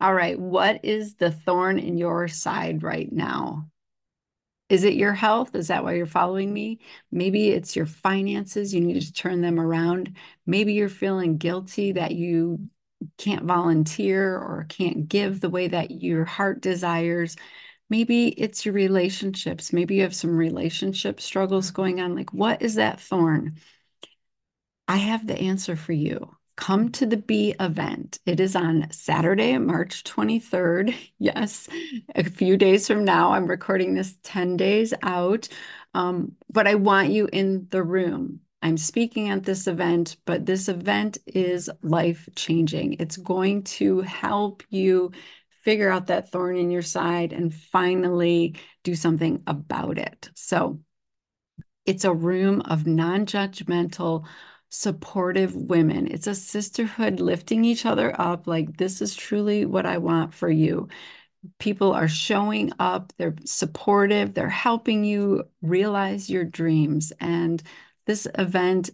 All right. What is the thorn in your side right now? Is it your health? Is that why you're following me? Maybe it's your finances. You need to turn them around. Maybe you're feeling guilty that you can't volunteer or can't give the way that your heart desires. Maybe it's your relationships. Maybe you have some relationship struggles going on. Like, what is that thorn? I have the answer for you come to the B event. It is on Saturday, March 23rd. Yes, a few days from now. I'm recording this 10 days out. Um, but I want you in the room. I'm speaking at this event, but this event is life changing. It's going to help you figure out that thorn in your side and finally do something about it. So it's a room of non judgmental, supportive women. It's a sisterhood lifting each other up. Like, this is truly what I want for you. People are showing up, they're supportive, they're helping you realize your dreams. And this event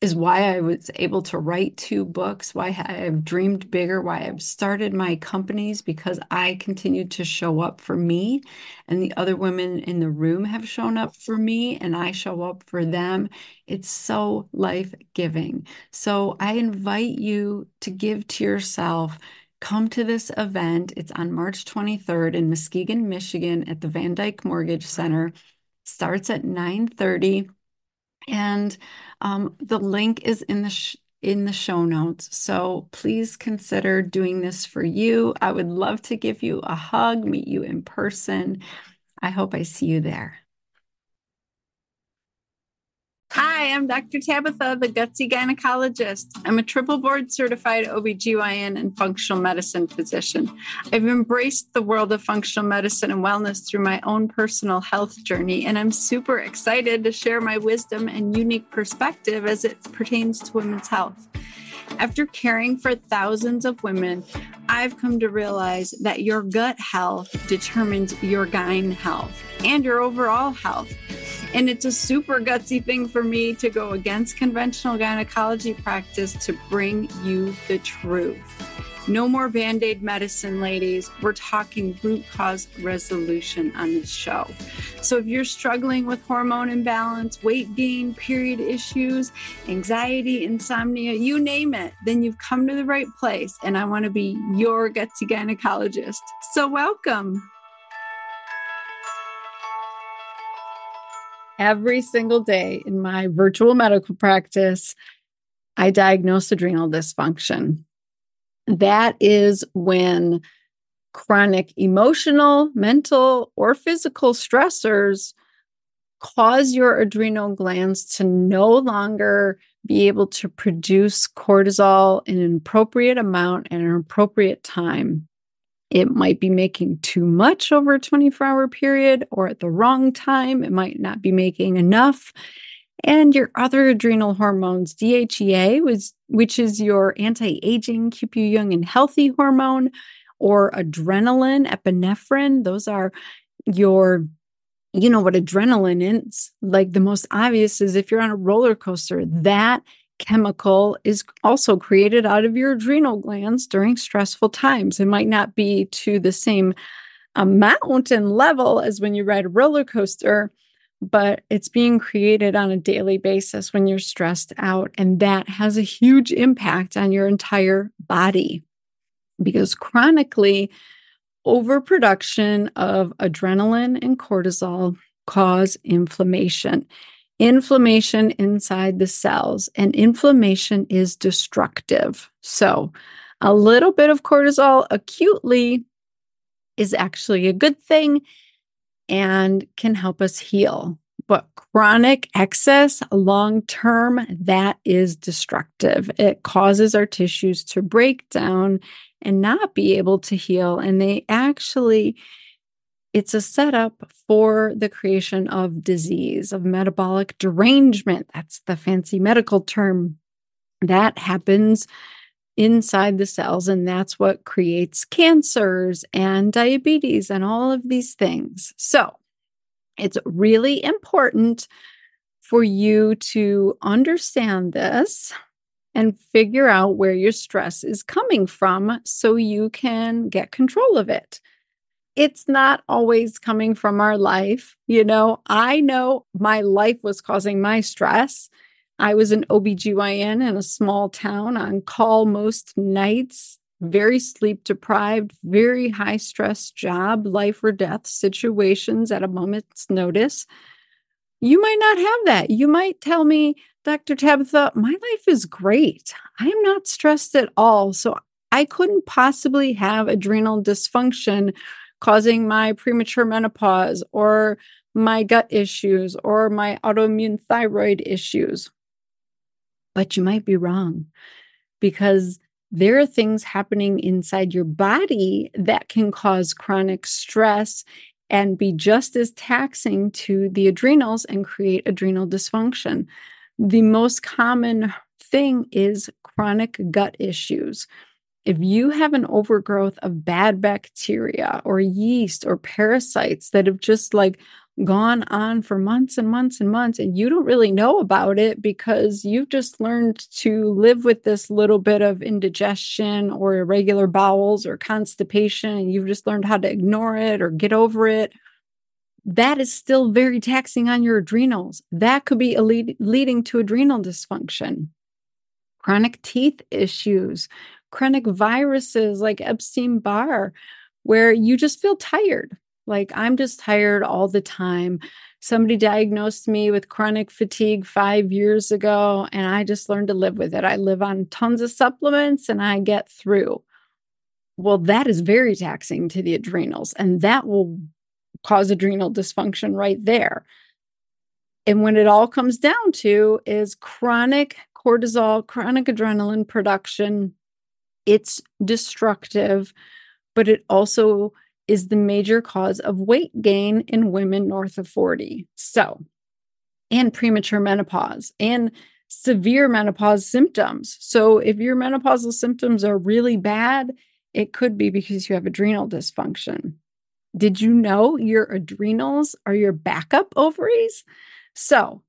is why I was able to write two books, why I've dreamed bigger, why I've started my companies, because I continued to show up for me. And the other women in the room have shown up for me, and I show up for them. It's so life giving. So I invite you to give to yourself. Come to this event. It's on March 23rd in Muskegon, Michigan at the VanDyk Mortgage Center. Starts at 9 30 and um, the link is in the in the show notes. So please consider doing this for you. I would love to give you a hug, meet you in person. I hope I see you there. Hi, I'm Dr. Tabatha, the gutsy gynecologist. I'm a triple board certified OBGYN and functional medicine physician. I've embraced the world of functional medicine and wellness through my own personal health journey, and I'm super excited to share my wisdom and unique perspective as it pertains to women's health. After caring for thousands of women, I've come to realize that your gut health determines your gyne health and your overall health. And it's a super gutsy thing for me to go against conventional gynecology practice to bring you the truth. No more band aid medicine, ladies. We're talking root cause resolution on this show. So, if you're struggling with hormone imbalance, weight gain, period issues, anxiety, insomnia, you name it, then you've come to the right place. And I want to be your gutsy gynecologist. So, welcome. Every single day in my virtual medical practice, I diagnose adrenal dysfunction. That is when chronic emotional, mental, or physical stressors cause your adrenal glands to no longer be able to produce cortisol in an appropriate amount and an appropriate time. It might be making too much over a 24 hour period or at the wrong time. It might not be making enough. And your other adrenal hormones, DHEA, was, which is your anti aging, keep you young and healthy hormone, or adrenaline, epinephrine, those are your you know what adrenaline is like the most obvious is if you're on a roller coaster that chemical is also created out of your adrenal glands during stressful times. It might not be to the same amount and level as when you ride a roller coaster, but it's being created on a daily basis when you're stressed out. And that has a huge impact on your entire body because chronically, overproduction of adrenaline and cortisol cause inflammation inflammation inside the cells, and inflammation is destructive. So, a little bit of cortisol acutely is actually a good thing and can help us heal. But chronic excess, long term, that is destructive. It causes our tissues to break down and not be able to heal. And they actually it's a setup for the creation of disease, of metabolic derangement. That's the fancy medical term. That happens inside the cells, and that's what creates cancers and diabetes and all of these things. So it's really important for you to understand this and figure out where your stress is coming from so you can get control of it. It's not always coming from our life. You know, I know my life was causing my stress. I was an OBGYN in a small town on call most nights, very sleep deprived, very high stress job, life or death situations at a moment's notice. You might not have that. You might tell me, Dr. Tabatha, my life is great. I am not stressed at all. So I couldn't possibly have adrenal dysfunction causing my premature menopause or my gut issues or my autoimmune thyroid issues. But you might be wrong because there are things happening inside your body that can cause chronic stress and be just as taxing to the adrenals and create adrenal dysfunction. The most common thing is chronic gut issues. If you have an overgrowth of bad bacteria or yeast or parasites that have just like gone on for months and months and months, and you don't really know about it because you've just learned to live with this little bit of indigestion or irregular bowels or constipation, and you've just learned how to ignore it or get over it. That is still very taxing on your adrenals. That could be lead, leading to adrenal dysfunction, chronic teeth issues, chronic viruses like Epstein Barr, where you just feel tired like, I'm just tired all the time. Somebody diagnosed me with chronic fatigue five years ago, and I just learned to live with it. I live on tons of supplements and I get through. Well, that is very taxing to the adrenals, and that will cause adrenal dysfunction right there. And when it all comes down to is chronic cortisol, chronic adrenaline production, it's destructive, but it also is the major cause of weight gain in women north of 40. So, and premature menopause and severe menopause symptoms. So, if your menopausal symptoms are really bad, it could be because you have adrenal dysfunction. Did you know your adrenals are your backup ovaries? So,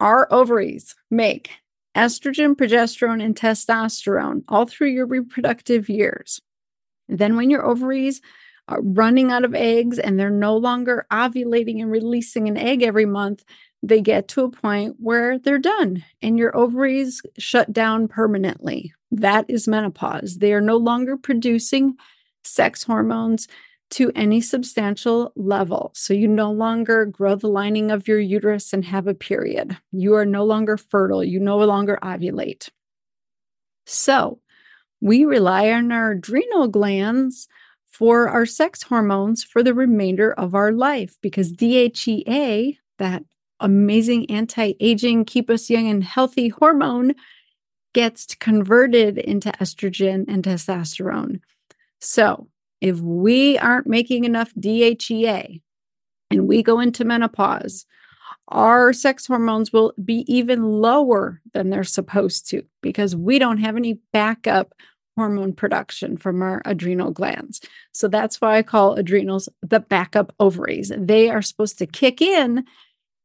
our ovaries make estrogen, progesterone, and testosterone all through your reproductive years. Then, when your ovaries are running out of eggs and they're no longer ovulating and releasing an egg every month, they get to a point where they're done and your ovaries shut down permanently. That is menopause. They are no longer producing sex hormones to any substantial level. So you no longer grow the lining of your uterus and have a period. You are no longer fertile. You no longer ovulate. So we rely on our adrenal glands for our sex hormones for the remainder of our life because DHEA, that amazing anti aging, keep us young and healthy hormone, gets converted into estrogen and testosterone. So, if we aren't making enough DHEA and we go into menopause, our sex hormones will be even lower than they're supposed to because we don't have any backup hormone production from our adrenal glands. So that's why I call adrenals the backup ovaries. They are supposed to kick in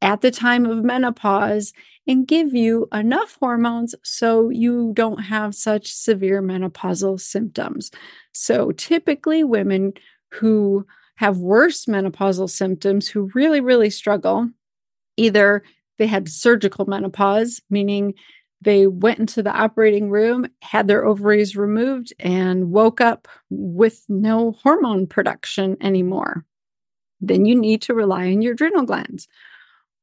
at the time of menopause and give you enough hormones so you don't have such severe menopausal symptoms. So typically, women who have worse menopausal symptoms, who really, really struggle, either they had surgical menopause, meaning they went into the operating room, had their ovaries removed, and woke up with no hormone production anymore. Then you need to rely on your adrenal glands.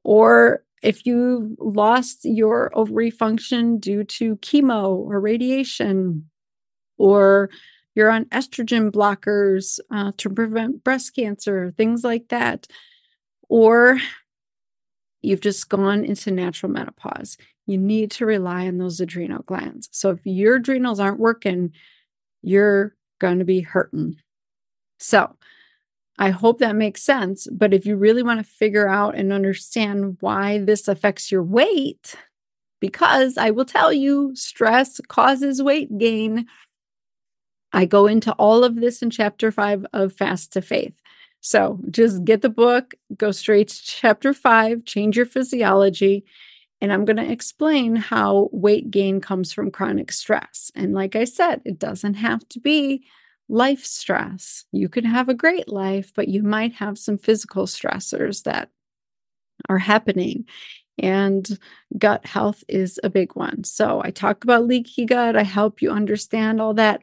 Or if you lost your ovary function due to chemo or radiation, or you're on estrogen blockers uh, to prevent breast cancer, things like that, or you've just gone into natural menopause you need to rely on those adrenal glands. So if your adrenals aren't working, you're going to be hurting. So I hope that makes sense. But if you really want to figure out and understand why this affects your weight, because I will tell you, stress causes weight gain. I go into all of this in chapter five of Fast to Faith. So just get the book, go straight to chapter five, change your physiology, And I'm going to explain how weight gain comes from chronic stress. And like I said, it doesn't have to be life stress. You can have a great life, but you might have some physical stressors that are happening. And gut health is a big one. So I talk about leaky gut. I help you understand all that.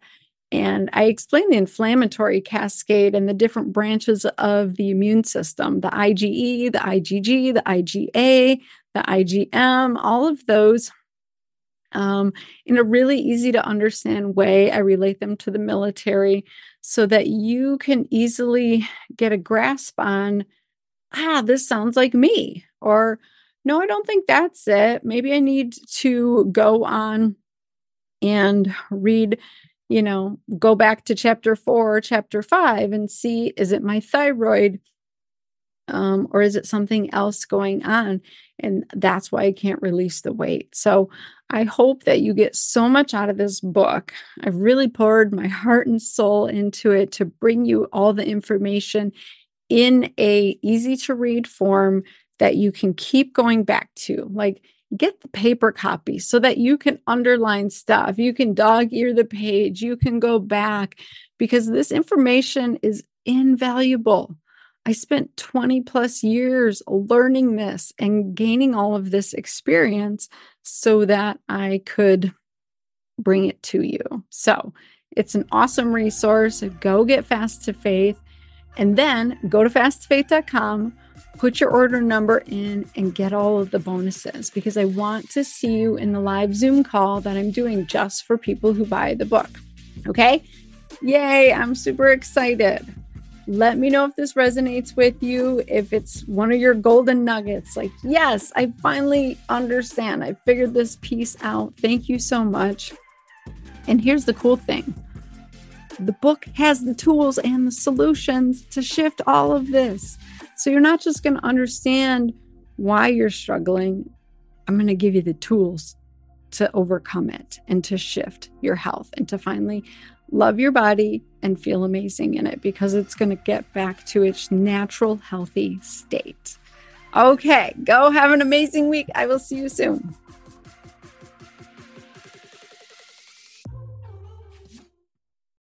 And I explain the inflammatory cascade and the different branches of the immune system the IgE, the IgG, the IgA, the IgM, all of those um, in a really easy to understand way. I relate them to the military so that you can easily get a grasp on, ah, this sounds like me. Or, no, I don't think that's it. Maybe I need to go on and read, you know, go back to chapter four, chapter five, and see is it my thyroid? Um, or is it something else going on? And that's why I can't release the weight. So I hope that you get so much out of this book. I've really poured my heart and soul into it to bring you all the information in a easy to read form that you can keep going back to. Like get the paper copy so that you can underline stuff. You can dog ear the page. You can go back because this information is invaluable. I spent 20 plus years learning this and gaining all of this experience so that I could bring it to you. So it's an awesome resource. Go get Fast to Faith and then go to fastfaith.com, put your order number in, and get all of the bonuses because I want to see you in the live Zoom call that I'm doing just for people who buy the book. Okay? Yay, I'm super excited. Let me know if this resonates with you, if it's one of your golden nuggets. Like, yes, I finally understand. I figured this piece out. Thank you so much. And here's the cool thing the book has the tools and the solutions to shift all of this. So you're not just going to understand why you're struggling. I'm going to give you the tools to overcome it and to shift your health and to finally love your body and feel amazing in it because it's going to get back to its natural, healthy state. Okay, go have an amazing week. I will see you soon.